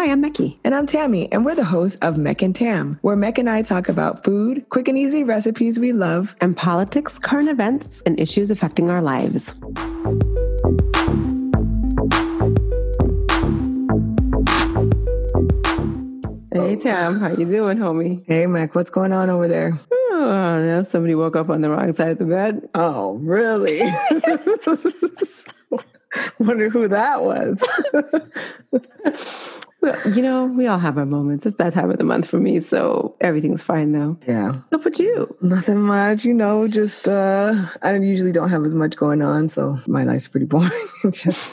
Hi, I'm Mecki. And I'm Tammy, and we're the hosts of Mec and Tam, where Mec and I talk about food, quick and easy recipes we love, and politics, current events, and issues affecting our lives. Hey Tam, how you doing, homie? Hey Mec, what's going on over there? Oh, now somebody woke up on the wrong side of the bed. Oh, really? Wonder who that was. well, you know, we all have our moments. It's that time of the month for me, so everything's fine though. Yeah. What about you? Nothing much, you know, just uh I usually don't have as much going on, so my life's pretty boring. just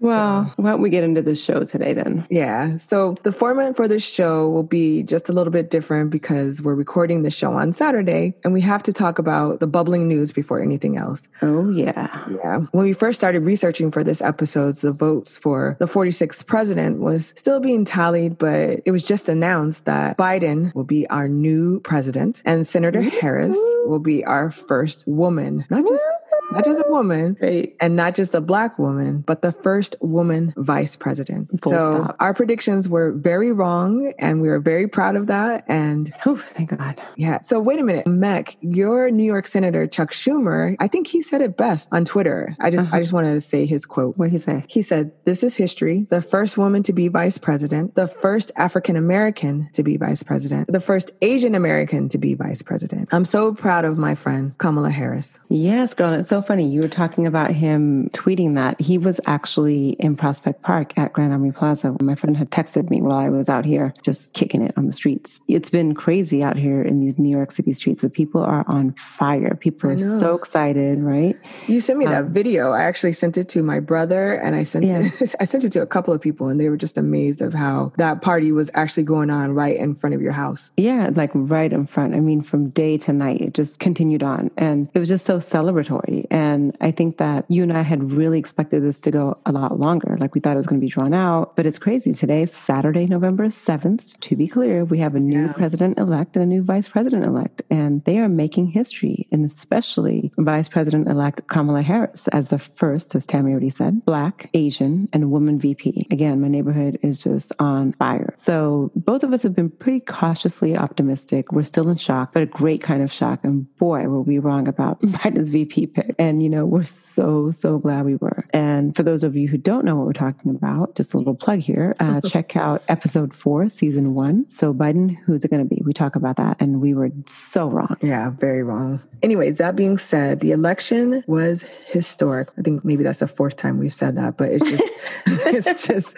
well, why don't we get into the show today then? Yeah. So the format for this show will be just a little bit different because we're recording the show on Saturday and we have to talk about the bubbling news before anything else. Oh, yeah. Yeah. When we first started researching for this episode, the votes for the 46th president was still being tallied, but it was just announced that Biden will be our new president and Senator Harris will be our first woman. Not just not just a woman right. and not just a black woman, but the first woman vice president. Full so stop. our predictions were very wrong and we were very proud of that. And oh, thank God. Yeah. So wait a minute, Mec, your New York Senator Chuck Schumer, I think he said it best on Twitter. I just uh-huh. I just want to say his quote. What did he say? He said, This is history. The first woman to be vice president, the first African American to be vice president, the first Asian American to be vice president. I'm so proud of my friend Kamala Harris. Yes, girl. It's so funny. You were talking about him tweeting that. He was actually in Prospect Park at Grand Army Plaza. My friend had texted me while I was out here just kicking it on the streets. It's been crazy out here in these New York City streets. The people are on fire. People are so excited, right? You sent me um, that video. I actually sent it to my brother and I sent yeah. it I sent it to a couple of people and they were just amazed of how that party was actually going on right in front of your house. Yeah, like right in front. I mean from day to night. It just continued on and it was just so celebratory. And I think that you and I had really expected this to go a lot longer. Like we thought it was going to be drawn out, but it's crazy. Today, Saturday, November 7th. To be clear, we have a new yeah. president elect and a new vice president elect, and they are making history, and especially Vice President elect Kamala Harris as the first, as Tammy already said, Black, Asian, and woman VP. Again, my neighborhood is just on fire. So both of us have been pretty cautiously optimistic. We're still in shock, but a great kind of shock. And boy, were we wrong about Biden's VP pick. And, you know, we're so, so glad we were. And for those of you who don't know what we're talking about, just a little plug here, uh, check out episode four, season one. So, Biden, who's it going to be? We talk about that. And we were so wrong. Yeah, very wrong. Anyways, that being said, the election was historic. I think maybe that's the fourth time we've said that, but it's just, it's just,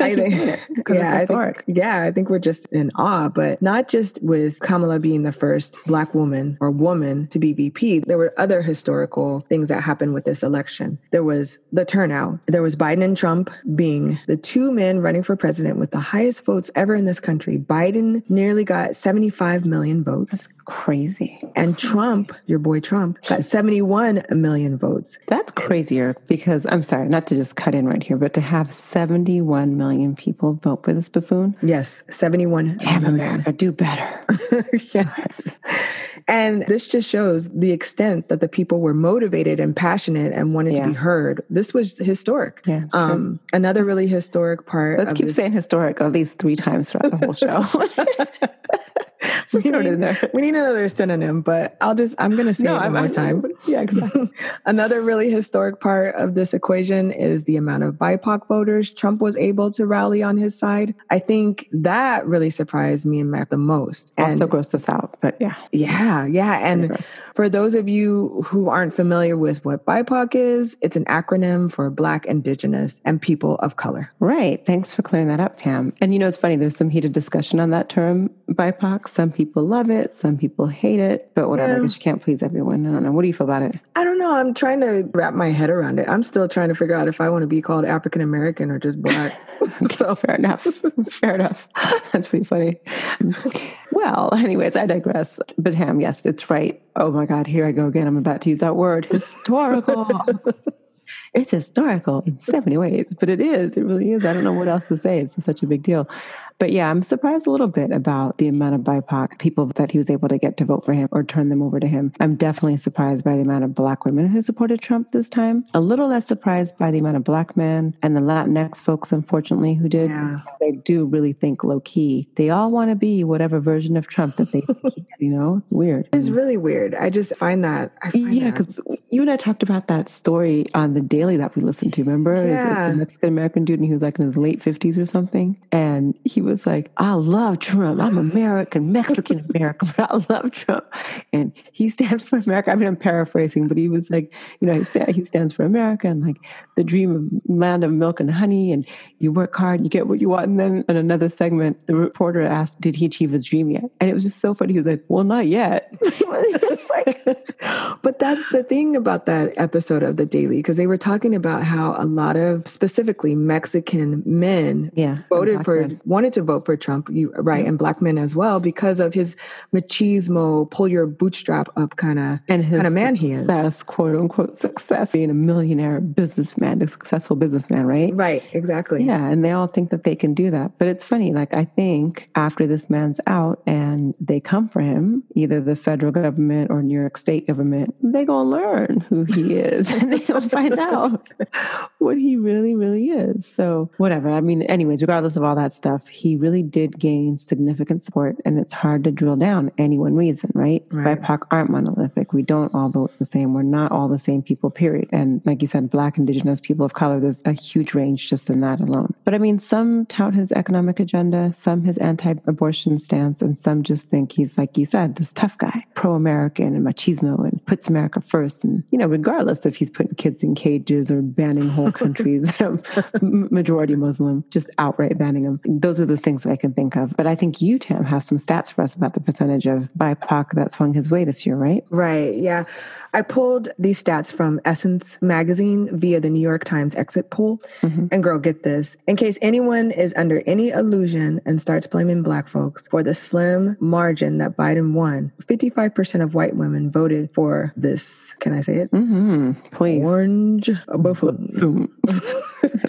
I think, it yeah, I think, yeah, I think we're just in awe, but not just with Kamala being the first Black woman or woman to be VP. There were other historical things that that happened with this election. There was the turnout. There was Biden and Trump being the two men running for president with the highest votes ever in this country. Biden nearly got 75 million votes. That's crazy. And Trump, your boy Trump, got 71 million votes. That's crazier because I'm sorry, not to just cut in right here, but to have 71 million people vote for this buffoon. Yes, 71 Damn million. America, do better. yes. And this just shows the extent that the people were motivated and passionate and wanted yeah. to be heard. This was historic. Yeah, um, another really historic part. Let's keep this- saying historic at least three times throughout the whole show. we, need, we need another synonym, but I'll just, I'm going to say no, it one I'm, more time. Yeah, exactly. another really historic part of this equation is the amount of BIPOC voters Trump was able to rally on his side. I think that really surprised me and Mac the most. And also grossed us out, but yeah. Yeah, yeah. And for those of you who aren't familiar with what BIPOC is, it's an acronym for Black, Indigenous, and People of Color. Right. Thanks for clearing that up, Tam. And you know, it's funny, there's some heated discussion on that term, BIPOC. Some people love it, some people hate it, but whatever, because you can't please everyone. I don't know. What do you feel about it? I don't know. I'm trying to wrap my head around it. I'm still trying to figure out if I want to be called African American or just black. so fair enough. fair enough. That's pretty funny. Well, anyways, I digress. But Ham, yes, it's right. Oh my God, here I go again. I'm about to use that word historical. it's historical in so many ways, but it is. It really is. I don't know what else to say. It's such a big deal. But yeah, I'm surprised a little bit about the amount of BIPOC people that he was able to get to vote for him or turn them over to him. I'm definitely surprised by the amount of black women who supported Trump this time. A little less surprised by the amount of black men and the Latinx folks, unfortunately, who did. Yeah. They do really think low key. They all want to be whatever version of Trump that they, think, you know, it's weird. It's really weird. I just find that. I find yeah, because you and I talked about that story on the daily that we listened to. Remember, yeah. the Mexican American dude, and he was like in his late fifties or something, and he was like, "I love Trump. I'm American, Mexican American, but I love Trump." And he stands for America. I mean, I'm paraphrasing, but he was like, you know, he, sta- he stands for America and like the dream of land of milk and honey, and you work hard, and you get what you want. And then in another segment, the reporter asked, "Did he achieve his dream yet?" And it was just so funny. He was like, "Well, not yet." but that's the thing about that episode of the Daily because they were talking about how a lot of specifically Mexican men yeah, voted for wanted to vote for Trump, you, right, and black men as well because of his machismo, pull your bootstrap up kind of and kind of man he is, quote unquote success, being a millionaire businessman, a successful businessman, right? Right, exactly. Yeah, and they all think that they can do that, but it's funny. Like I think after this man's out and they come for him, either the federal government or New York State government, they're gonna learn who he is and they're gonna find out what he really, really is. So whatever. I mean, anyways, regardless of all that stuff, he really did gain significant support and it's hard to drill down any one reason, right? right. BIPOC aren't monolithic. We don't all vote the same. We're not all the same people, period. And like you said, black, indigenous, people of color, there's a huge range just in that alone. But I mean, some tout his economic agenda, some his anti-abortion stance, and some just think he's, like you said, this tough guy, pro-American and machismo and puts America first. And, you know, regardless if he's putting kids in cages or banning whole countries, majority Muslim, just outright banning them. Those are the things that I can think of. But I think you, Tam, have some stats for us about the percentage of BIPOC that swung his way this year, right? Right. Yeah. I pulled these stats from Essence magazine via the New York Times exit poll. Mm-hmm. And girl, get this. In case anyone is under any illusion and starts blaming black folks for the slim margin that Biden won, 55% of white women voted for this. Can I say it? Mm-hmm. Please. Orange buffoon.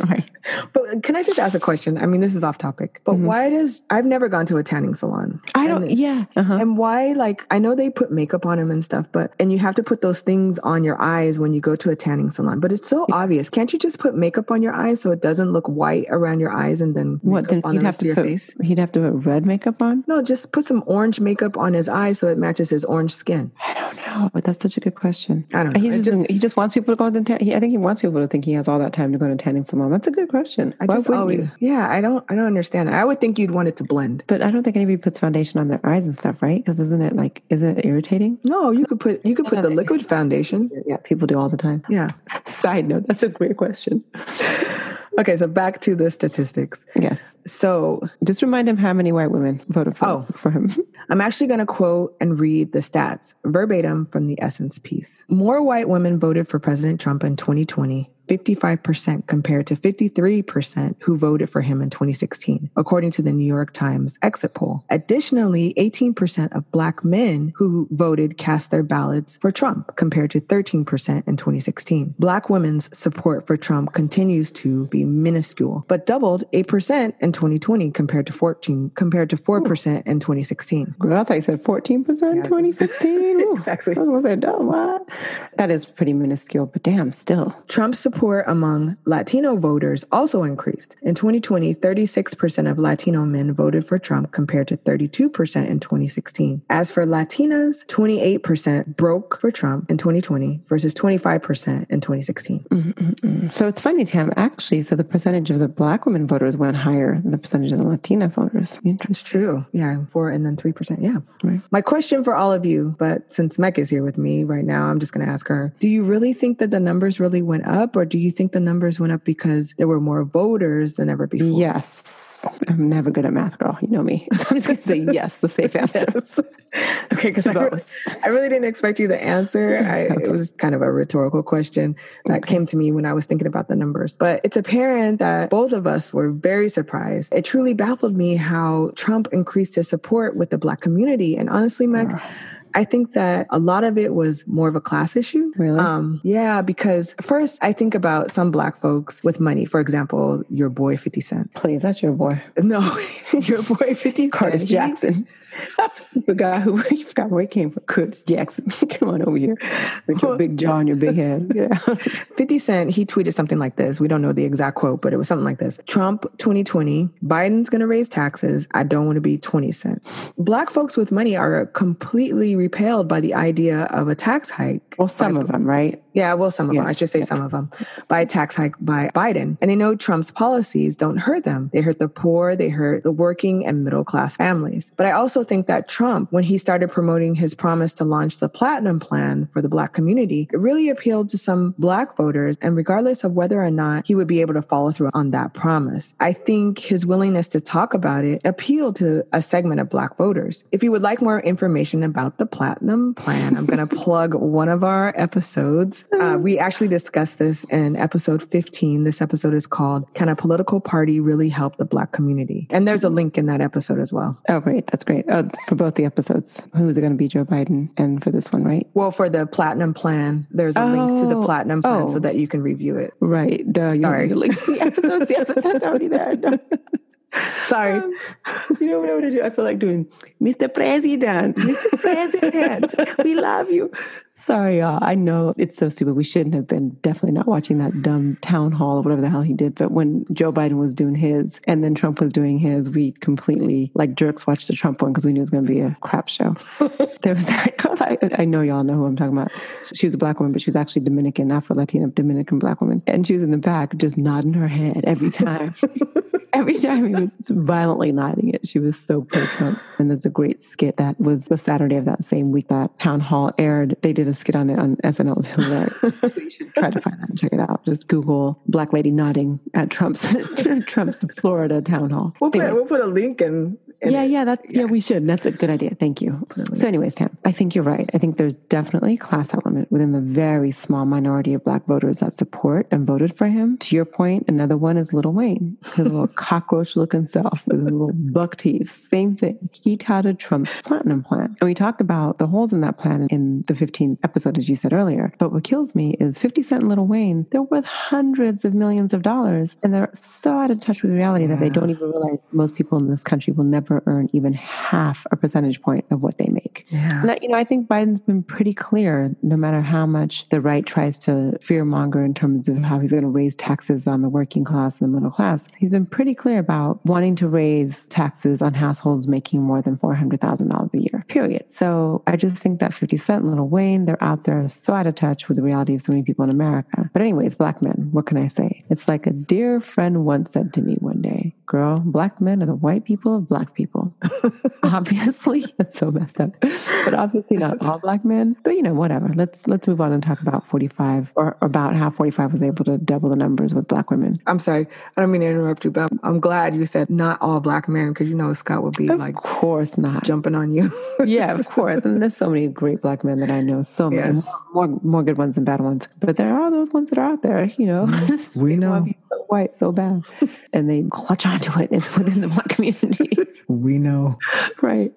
right. But can I just ask a question? I mean, this is off topic, but mm-hmm. why does I've never gone to a tanning salon? I don't. And, yeah. Uh-huh. And why? Like, I know they put makeup on them and stuff, but and you have to put those things on your eyes when you go to a tanning salon. But it's so obvious. Can't you just put makeup on your eyes so it doesn't look white around your eyes and then what? Then on the rest of your put, face? He'd have to put red makeup on. No, just put some orange makeup on his eyes so it matches his orange skin. I don't know, but that's such a good question. I don't know. He just, just, he just wants people to go to. Ta- he, I think he wants people to think he has all that time to go to tanning salon. That's a good question. I Why just always, you? yeah, I don't, I don't understand that. I would think you'd want it to blend, but I don't think anybody puts foundation on their eyes and stuff, right? Because isn't it like, is it irritating? No, you could put, you could put the liquid foundation. Yeah, people do all the time. Yeah. Side note, that's a great question. Okay, so back to the statistics. Yes. So just remind him how many white women voted for, oh, for him. I'm actually going to quote and read the stats verbatim from the Essence piece. More white women voted for President Trump in 2020 55% compared to 53% who voted for him in 2016, according to the New York Times exit poll. Additionally, 18% of Black men who voted cast their ballots for Trump, compared to 13% in 2016. Black women's support for Trump continues to be minuscule, but doubled 8% in 2020 compared to 14 compared to 4% in 2016. Girl, I thought you said 14% in 2016. exactly. I was oh, what? That is pretty minuscule, but damn, still. Trump's support support among Latino voters also increased. In 2020, 36% of Latino men voted for Trump compared to 32% in 2016. As for Latinas, 28% broke for Trump in 2020 versus 25% in 2016. Mm-mm-mm. So it's funny, Tam, actually, so the percentage of the black women voters went higher than the percentage of the Latina voters. It's true. Yeah, four and then 3%. Yeah. Right. My question for all of you, but since Mecca is here with me right now, I'm just going to ask her, do you really think that the numbers really went up or do you think the numbers went up because there were more voters than ever before? Yes. I'm never good at math, girl. You know me. So I'm just going to say yes, the safe answer. yes. okay, because I, really, I really didn't expect you to answer. I, okay. It was kind of a rhetorical question that okay. came to me when I was thinking about the numbers. But it's apparent that both of us were very surprised. It truly baffled me how Trump increased his support with the Black community. And honestly, Meg, I think that a lot of it was more of a class issue. Really? Um, yeah, because first I think about some black folks with money. For example, your boy 50 Cent. Please, that's your boy. No, your boy 50 Cent. Curtis Jackson. you forgot who you forgot where he came from. Curtis Jackson. Come on over here with your big jaw and your big head. Yeah. 50 Cent, he tweeted something like this. We don't know the exact quote, but it was something like this. Trump 2020, Biden's gonna raise taxes. I don't want to be 20 Cent. Black folks with money are completely repelled by the idea of a tax hike. Well, some by, of them, right? Yeah, well, some of yeah. them. I should say yeah. some of them. By a tax hike by Biden. And they know Trump's policies don't hurt them. They hurt the poor, they hurt the working and middle class families. But I also think that Trump, when he started promoting his promise to launch the Platinum Plan for the Black community, it really appealed to some Black voters. And regardless of whether or not he would be able to follow through on that promise, I think his willingness to talk about it appealed to a segment of Black voters. If you would like more information about the Platinum Plan, I'm going to plug one of our episodes. Uh, we actually discussed this in episode 15. This episode is called Can a Political Party Really Help the Black Community? And there's a link in that episode as well. Oh, great. That's great. Oh, for both the episodes. Who is it going to be? Joe Biden. And for this one, right? Well, for the Platinum Plan, there's a oh, link to the oh. Platinum Plan oh. so that you can review it. Right. Duh, you Sorry. Link the episodes. the episode's already there. No. Sorry. Um, you know what I want to do? I feel like doing Mr. President, Mr. President, we love you. Sorry, y'all. I know it's so stupid. We shouldn't have been definitely not watching that dumb town hall or whatever the hell he did. But when Joe Biden was doing his and then Trump was doing his, we completely, like jerks, watched the Trump one because we knew it was going to be a crap show. there was that girl, I, I know y'all know who I'm talking about. She was a black woman, but she was actually Dominican, Afro Latina, Dominican black woman. And she was in the back just nodding her head every time. every time he was violently nodding it. She was so pro Trump. And there's a great skit that was the Saturday of that same week that Town Hall aired. They did a skit on it on SNL. Hilarious. so you should try to find that and check it out. Just Google Black Lady nodding at Trump's Trump's Florida Town Hall. We'll put, we'll put a link in yeah, yeah, that yeah. yeah, we should. That's a good idea. Thank you. So, anyways, Tam, I think you're right. I think there's definitely a class element within the very small minority of Black voters that support and voted for him. To your point, another one is Lil Wayne, his little cockroach-looking self with his little buck teeth. Same thing. He touted Trump's platinum plan, and we talked about the holes in that plan in the 15th episode, as you said earlier. But what kills me is 50 Cent and Lil Wayne. They're worth hundreds of millions of dollars, and they're so out of touch with reality yeah. that they don't even realize most people in this country will never never earn even half a percentage point of what they make. Yeah. And, you know, I think Biden's been pretty clear, no matter how much the right tries to fearmonger in terms of how he's going to raise taxes on the working class and the middle class, he's been pretty clear about wanting to raise taxes on households making more than $400,000 a year, period. So I just think that 50 Cent and Lil Wayne, they're out there so out of touch with the reality of so many people in America. But, anyways, black men, what can I say? It's like a dear friend once said to me one day, girl, black men are the white people of black people. obviously, that's so messed up. But obviously not all black men. But you know, whatever. Let's let's move on and talk about 45 or about how 45 was able to double the numbers with black women. I'm sorry. I don't mean to interrupt you, but I'm glad you said not all black men because you know Scott would be of like Of course not. Jumping on you. yeah, of course. And there's so many great black men that I know. So many yeah. more, more more good ones than bad ones. But there are those ones that are out there, you know. Mm-hmm. We know. White, so bad. and they clutch onto it within the black community. we know. Right.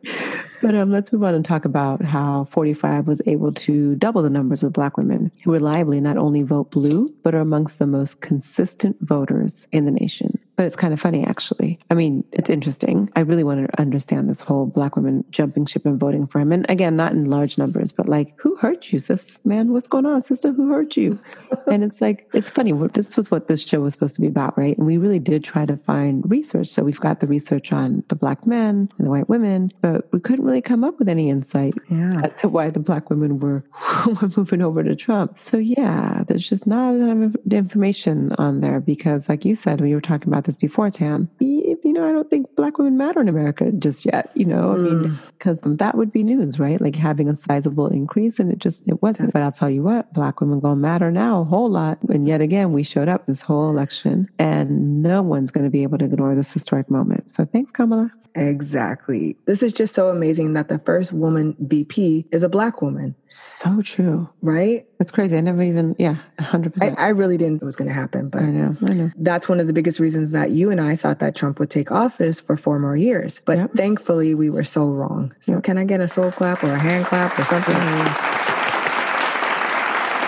But um, let's move on and talk about how 45 was able to double the numbers of Black women who reliably not only vote blue, but are amongst the most consistent voters in the nation. But it's kind of funny, actually. I mean, it's interesting. I really want to understand this whole black women jumping ship and voting for him. And again, not in large numbers, but like, who hurt you, sis? Man, what's going on, sister? Who hurt you? and it's like, it's funny. This was what this show was supposed to be about, right? And we really did try to find research. So we've got the research on the black men and the white women, but we couldn't really come up with any insight yeah. as to why the black women were, were moving over to Trump. So yeah, there's just not enough information on there because, like you said, when you were talking about this before, Tam, you know, I don't think black women matter in America just yet, you know, mm. I mean, because mm. that would be news, right? Like having a sizable increase and it just, it wasn't. But I'll tell you what, black women gonna matter now a whole lot. And yet again, we showed up this whole election and no one's going to be able to ignore this historic moment. So thanks, Kamala. Exactly. This is just so amazing that the first woman VP is a black woman. So true. Right? That's crazy. I never even, yeah, 100%. I, I really didn't think it was going to happen. But I know, I know. That's one of the biggest reasons that you and I thought that Trump would take office for four more years. But yep. thankfully, we were so wrong. So, yep. can I get a soul clap or a hand clap or something?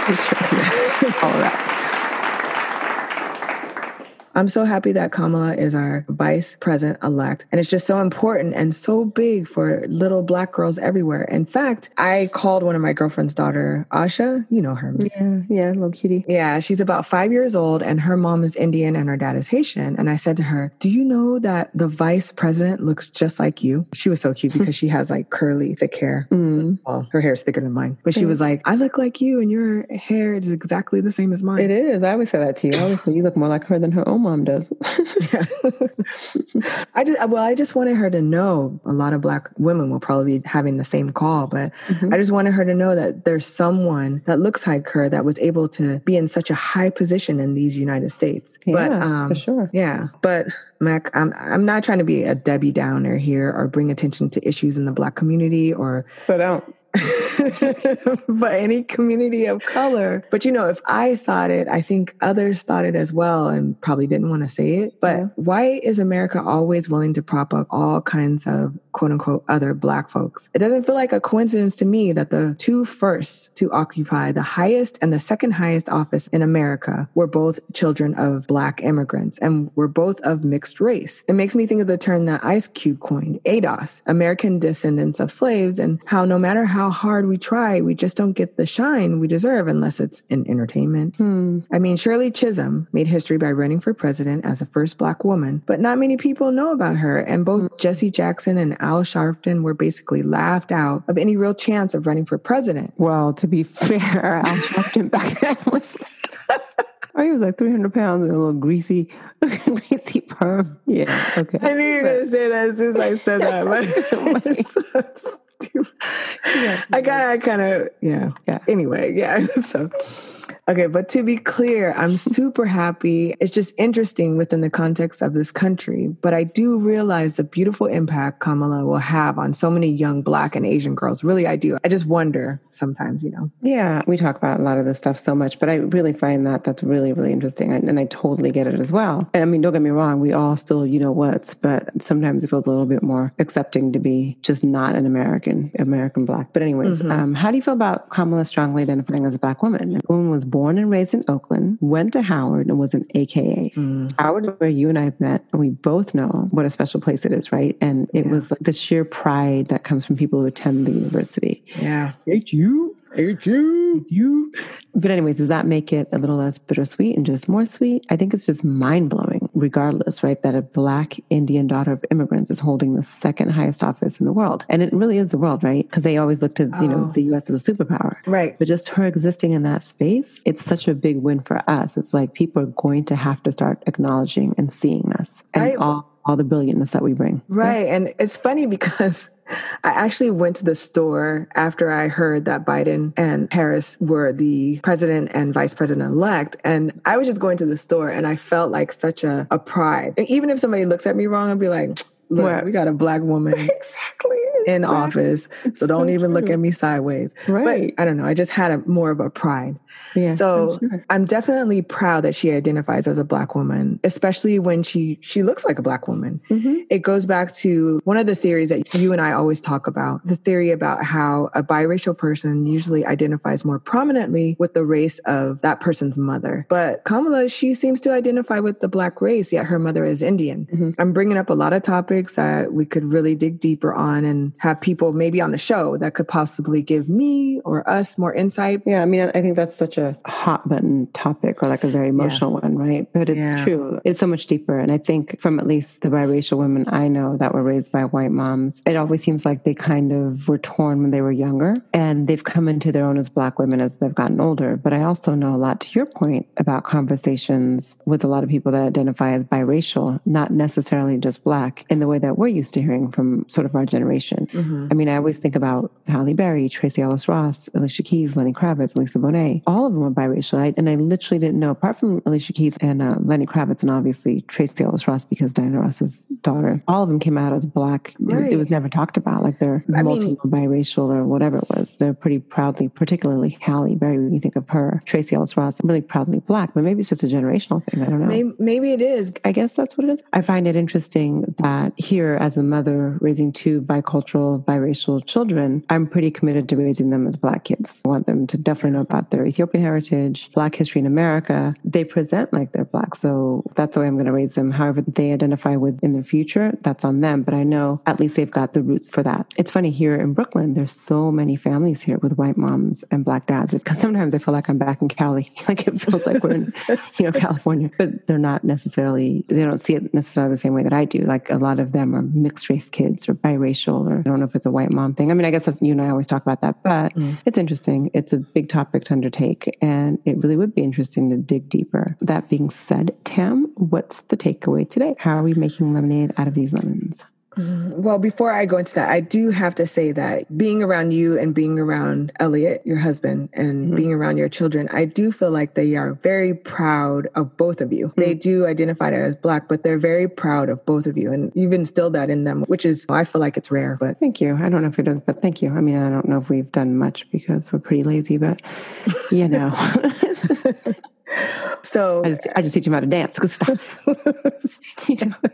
All right. I'm so happy that Kamala is our vice president elect. And it's just so important and so big for little black girls everywhere. In fact, I called one of my girlfriend's daughter, Asha. You know her. Yeah, yeah, little cutie. Yeah, she's about five years old and her mom is Indian and her dad is Haitian. And I said to her, Do you know that the vice president looks just like you? She was so cute because she has like curly, thick hair. Mm. Well, her hair is thicker than mine. But she was like, I look like you and your hair is exactly the same as mine. It is. I always say that to you. I always say you look more like her than her own mom does. yeah. I just well, I just wanted her to know. A lot of black women will probably be having the same call, but mm-hmm. I just wanted her to know that there's someone that looks like her that was able to be in such a high position in these United States. Yeah, but, um, for sure. Yeah, but Mac, I'm I'm not trying to be a Debbie Downer here or bring attention to issues in the black community or so don't. by any community of color. But you know, if I thought it, I think others thought it as well and probably didn't want to say it. But yeah. why is America always willing to prop up all kinds of quote unquote other black folks? It doesn't feel like a coincidence to me that the two first to occupy the highest and the second highest office in America were both children of black immigrants and were both of mixed race. It makes me think of the term that Ice Cube coined, ADOS, American descendants of slaves, and how no matter how how hard we try, we just don't get the shine we deserve unless it's in entertainment. Hmm. I mean, Shirley Chisholm made history by running for president as the first black woman, but not many people know about her. And both hmm. Jesse Jackson and Al Sharpton were basically laughed out of any real chance of running for president. Well, to be fair, Al Sharpton back then was like, Oh, he was like 300 pounds and a little greasy, greasy perm. Yeah. Okay. I knew you were going to say that as soon as I said that. But yeah, I kind of, I kind of, yeah, yeah. Anyway, yeah. So, Okay, but to be clear, I'm super happy. It's just interesting within the context of this country. But I do realize the beautiful impact Kamala will have on so many young Black and Asian girls. Really, I do. I just wonder sometimes, you know. Yeah, we talk about a lot of this stuff so much, but I really find that that's really, really interesting. And I totally get it as well. And I mean, don't get me wrong, we all still, you know what's, but sometimes it feels a little bit more accepting to be just not an American, American Black. But, anyways, mm-hmm. um, how do you feel about Kamala strongly identifying as a Black woman? Woman was born and raised in Oakland, went to Howard and was an AKA. Mm. Howard, where you and I have met, and we both know what a special place it is, right? And it yeah. was like the sheer pride that comes from people who attend the university. Yeah. Hate you. Hate you. You. But, anyways, does that make it a little less bittersweet and just more sweet? I think it's just mind blowing, regardless, right? That a Black Indian daughter of immigrants is holding the second highest office in the world. And it really is the world, right? Because they always look to, oh. you know, oh. the US as a superpower. Right. But just her existing in that space, it's such a big win for us. It's like people are going to have to start acknowledging and seeing us and I, all, all the brilliantness that we bring. Right. Yeah. And it's funny because I actually went to the store after I heard that Biden and Harris were the president and vice president elect. And I was just going to the store and I felt like such a, a pride. And even if somebody looks at me wrong, I'd be like, look, we got a black woman. exactly. In exactly. office. So don't so even true. look at me sideways. Right. But I don't know. I just had a more of a pride. Yeah, so I'm, sure. I'm, definitely proud that she identifies as a black woman, especially when she she looks like a black woman. Mm-hmm. It goes back to one of the theories that you and I always talk about, the theory about how a biracial person usually identifies more prominently with the race of that person's mother. But Kamala, she seems to identify with the black race, yet her mother is Indian. Mm-hmm. I'm bringing up a lot of topics topics that we could really dig deeper on and have people maybe on the show that could possibly give me or us more insight. Yeah, I mean, I think that's such a hot button topic or like a very emotional yeah. one, right? But it's yeah. true. It's so much deeper. And I think from at least the biracial women I know that were raised by white moms, it always seems like they kind of were torn when they were younger and they've come into their own as black women as they've gotten older. But I also know a lot to your point about conversations with a lot of people that identify as biracial, not necessarily just black, in the way that we're used to hearing from sort of our generation. Mm-hmm. I mean, I always think about Halle Berry, Tracee Ellis Ross, Alicia Keys, Lenny Kravitz, Lisa Bonet. All of them were biracial. I, and I literally didn't know, apart from Alicia Keys and uh, Lenny Kravitz, and obviously Tracee Ellis Ross, because Diana Ross's daughter, all of them came out as black. Right. It, it, was never talked about. Like they're I multi biracial or whatever it was. They're pretty proudly, particularly Halle Berry, when you think of her, Tracee Ellis Ross, really proudly black, but maybe it's just a generational thing. I don't know. Maybe, maybe it is. I guess that's what it is. I find it interesting that here, as a mother raising two bicultural, biracial children, I'm pretty committed to raising them as black kids. I want them to definitely know about their Ethiopian heritage, black history in America. They present like they're black. So that's the way I'm going to raise them. However, they identify with in the future, that's on them. But I know at least they've got the roots for that. It's funny here in Brooklyn, there's so many families here with white moms and black dads. Because sometimes I feel like I'm back in Cali. like it feels like we're in, you know, California. But they're not necessarily, they don't see it necessarily the same way that I do. Like a lot of them are mixed race kids or biracial, or I don't know if it's a white mom thing. I mean, I guess that's, you and I always talk about that, but mm. it's interesting. It's a big topic to undertake, and it really would be interesting to dig deeper. That being said, Tam, what's the takeaway today? How are we making lemonade out of these lemons? Mm-hmm. Well, before I go into that, I do have to say that being around you and being around Elliot, your husband, and mm-hmm. being around your children, I do feel like they are very proud of both of you. Mm-hmm. They do identify as Black, but they're very proud of both of you. And you've instilled that in them, which is, I feel like it's rare. But thank you. I don't know if it is, but thank you. I mean, I don't know if we've done much because we're pretty lazy, but you know. So I just, I just teach him how to dance because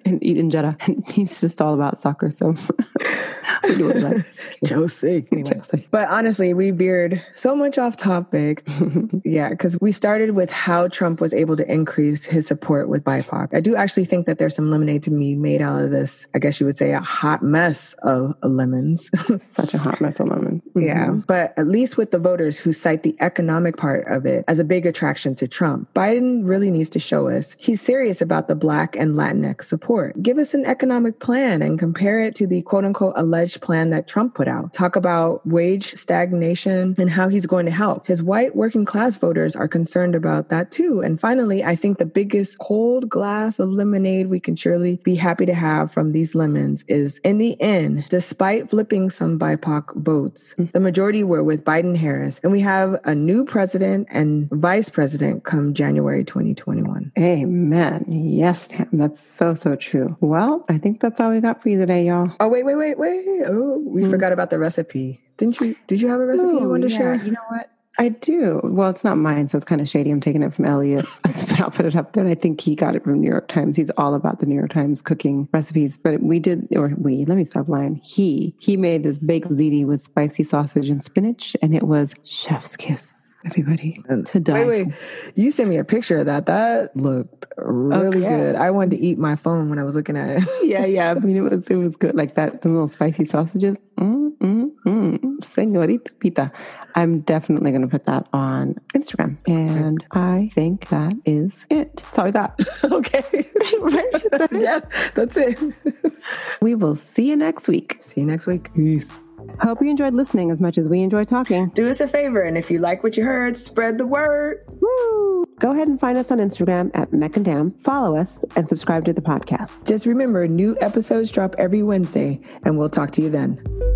and eat injera. And he's just all about soccer. So Josie. Anyway. But honestly, we veered so much off topic. yeah, because we started with how Trump was able to increase his support with BIPOC. I do actually think that there's some lemonade to be made out of this. I guess you would say a hot mess of lemons. Such a hot mess of lemons. Mm-hmm. Yeah, but at least with the voters who cite the economic part of it as a big attraction to Trump, Biden really needs to show us he's serious about the Black and Latinx support. Give us an economic plan and compare it to the quote unquote alleged plan that Trump put out. Talk about wage stagnation and how he's going to help. His white working class voters are concerned about that too. And finally, I think the biggest cold glass of lemonade we can surely be happy to have from these lemons is in the end, despite flipping some BIPOC votes, the majority were with Biden Harris. And we have a new president and vice president come January 2021. Amen. Yes, Tam. That's so, so true. Well, I think that's all we got for you today, y'all. Oh, wait, wait, wait, wait. Oh, we mm. forgot about the recipe. Didn't you? Did you have a recipe you wanted to share? You know what? I do. Well, it's not mine, so it's kind of shady. I'm taking it from Elliot, but I'll put it up there. And I think he got it from New York Times. He's all about the New York Times cooking recipes. But we did, or we, let me stop lying. He, he made this baked ziti with spicy sausage and spinach, and it was chef's kiss everybody to die. Wait, wait. You sent me a picture of that. That looked really okay. good. I wanted to eat my phone when I was looking at it. yeah, yeah. I mean, it was it was good. Like that, the little spicy sausages. Mm, mm, mm. Senorita Pita. I'm definitely going to put that on Instagram. And I think that is it. That's all I got. okay. yeah, that's it. we will see you next week. See you next week. Peace. Hope you enjoyed listening as much as we enjoy talking. Do us a favor, and if you like what you heard, spread the word. Woo! Go ahead and find us on Instagram at Tam. Follow us and subscribe to the podcast. Just remember, new episodes drop every Wednesday, and we'll talk to you then.